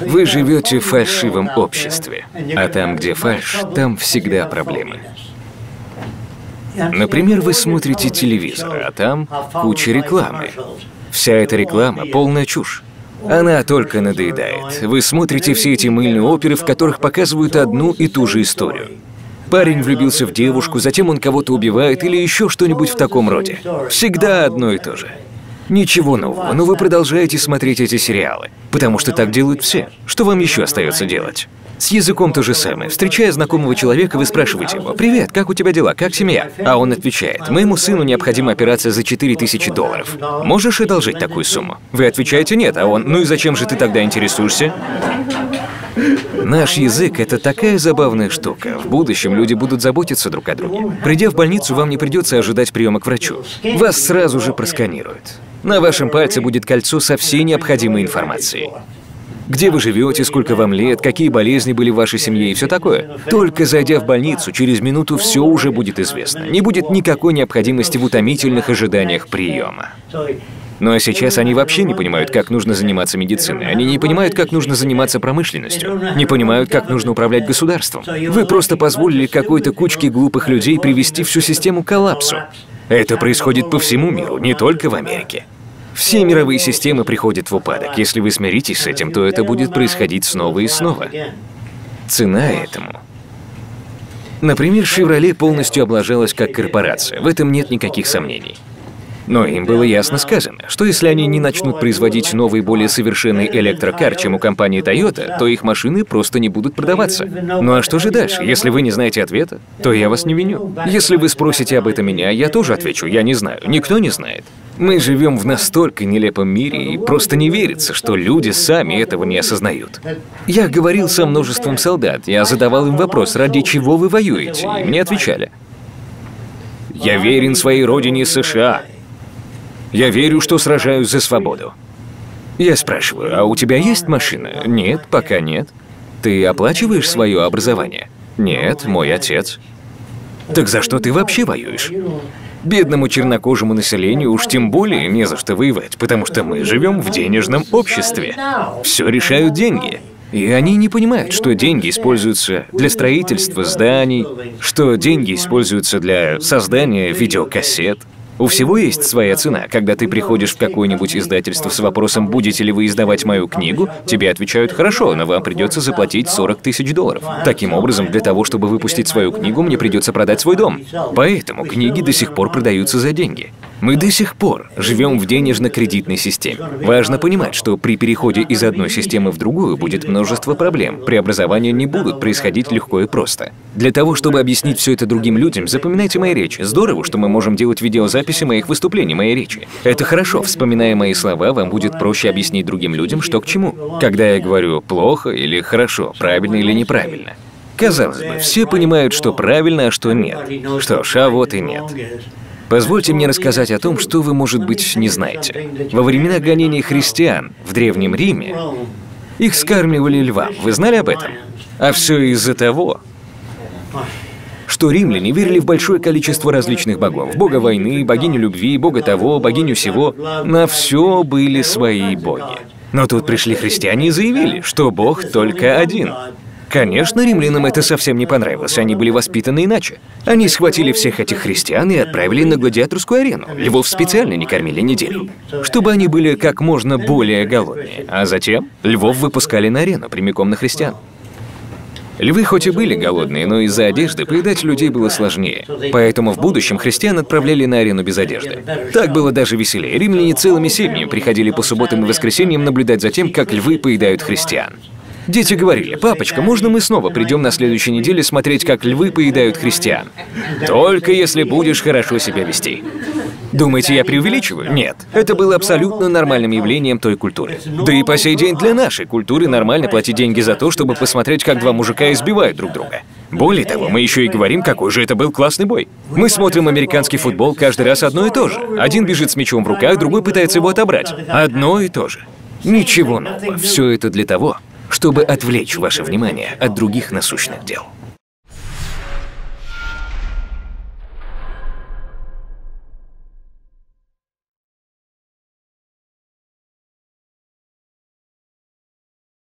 Вы живете в фальшивом обществе, а там, где фальш, там всегда проблемы. Например, вы смотрите телевизор, а там куча рекламы. Вся эта реклама — полная чушь. Она только надоедает. Вы смотрите все эти мыльные оперы, в которых показывают одну и ту же историю. Парень влюбился в девушку, затем он кого-то убивает или еще что-нибудь в таком роде. Всегда одно и то же. Ничего нового, но вы продолжаете смотреть эти сериалы, потому что так делают все. Что вам еще остается делать? С языком то же самое. Встречая знакомого человека, вы спрашиваете его, «Привет, как у тебя дела? Как семья?» А он отвечает, «Моему сыну необходима операция за 4000 долларов. Можешь одолжить такую сумму?» Вы отвечаете «Нет», а он, «Ну и зачем же ты тогда интересуешься?» Наш язык — это такая забавная штука. В будущем люди будут заботиться друг о друге. Придя в больницу, вам не придется ожидать приема к врачу. Вас сразу же просканируют. На вашем пальце будет кольцо со всей необходимой информацией. Где вы живете, сколько вам лет, какие болезни были в вашей семье и все такое. Только зайдя в больницу, через минуту все уже будет известно. Не будет никакой необходимости в утомительных ожиданиях приема. Ну а сейчас они вообще не понимают, как нужно заниматься медициной. Они не понимают, как нужно заниматься промышленностью. Не понимают, как нужно управлять государством. Вы просто позволили какой-то кучке глупых людей привести всю систему к коллапсу. Это происходит по всему миру, не только в Америке. Все мировые системы приходят в упадок. Если вы смиритесь с этим, то это будет происходить снова и снова. Цена этому. Например, Chevrolet полностью облажалась как корпорация. В этом нет никаких сомнений. Но им было ясно сказано, что если они не начнут производить новый, более совершенный электрокар, чем у компании Toyota, то их машины просто не будут продаваться. Ну а что же дальше? Если вы не знаете ответа, то я вас не виню. Если вы спросите об этом меня, я тоже отвечу, я не знаю. Никто не знает. Мы живем в настолько нелепом мире, и просто не верится, что люди сами этого не осознают. Я говорил со множеством солдат, я задавал им вопрос, ради чего вы воюете, и мне отвечали. Я верен своей родине США, я верю, что сражаюсь за свободу. Я спрашиваю, а у тебя есть машина? Нет, пока нет. Ты оплачиваешь свое образование? Нет, мой отец. Так за что ты вообще воюешь? Бедному чернокожему населению уж тем более не за что воевать, потому что мы живем в денежном обществе. Все решают деньги. И они не понимают, что деньги используются для строительства зданий, что деньги используются для создания видеокассет, у всего есть своя цена. Когда ты приходишь в какое-нибудь издательство с вопросом, будете ли вы издавать мою книгу, тебе отвечают «хорошо, но вам придется заплатить 40 тысяч долларов». Таким образом, для того, чтобы выпустить свою книгу, мне придется продать свой дом. Поэтому книги до сих пор продаются за деньги. Мы до сих пор живем в денежно-кредитной системе. Важно понимать, что при переходе из одной системы в другую будет множество проблем. Преобразования не будут происходить легко и просто. Для того, чтобы объяснить все это другим людям, запоминайте мои речи. Здорово, что мы можем делать видеозаписи моих выступлений, моей речи. Это хорошо. Вспоминая мои слова, вам будет проще объяснить другим людям, что к чему. Когда я говорю «плохо» или «хорошо», «правильно» или «неправильно». Казалось бы, все понимают, что правильно, а что нет. Что ж, а вот и нет. Позвольте мне рассказать о том, что вы, может быть, не знаете. Во времена гонений христиан в Древнем Риме их скармливали львам. Вы знали об этом? А все из-за того, что римляне верили в большое количество различных богов. Бога войны, богиню любви, бога того, богиню всего. На все были свои боги. Но тут пришли христиане и заявили, что бог только один. Конечно, римлянам это совсем не понравилось, они были воспитаны иначе. Они схватили всех этих христиан и отправили на гладиаторскую арену. Львов специально не кормили неделю, чтобы они были как можно более голоднее. А затем львов выпускали на арену прямиком на христиан. Львы хоть и были голодные, но из-за одежды поедать людей было сложнее. Поэтому в будущем христиан отправляли на арену без одежды. Так было даже веселее. Римляне целыми семьями приходили по субботам и воскресеньям наблюдать за тем, как львы поедают христиан. Дети говорили, папочка, можно мы снова придем на следующей неделе смотреть, как львы поедают христиан? Только если будешь хорошо себя вести. Думаете, я преувеличиваю? Нет. Это было абсолютно нормальным явлением той культуры. Да и по сей день для нашей культуры нормально платить деньги за то, чтобы посмотреть, как два мужика избивают друг друга. Более того, мы еще и говорим, какой же это был классный бой. Мы смотрим американский футбол каждый раз одно и то же. Один бежит с мячом в руках, другой пытается его отобрать. Одно и то же. Ничего нового. Все это для того, чтобы отвлечь ваше внимание от других насущных дел.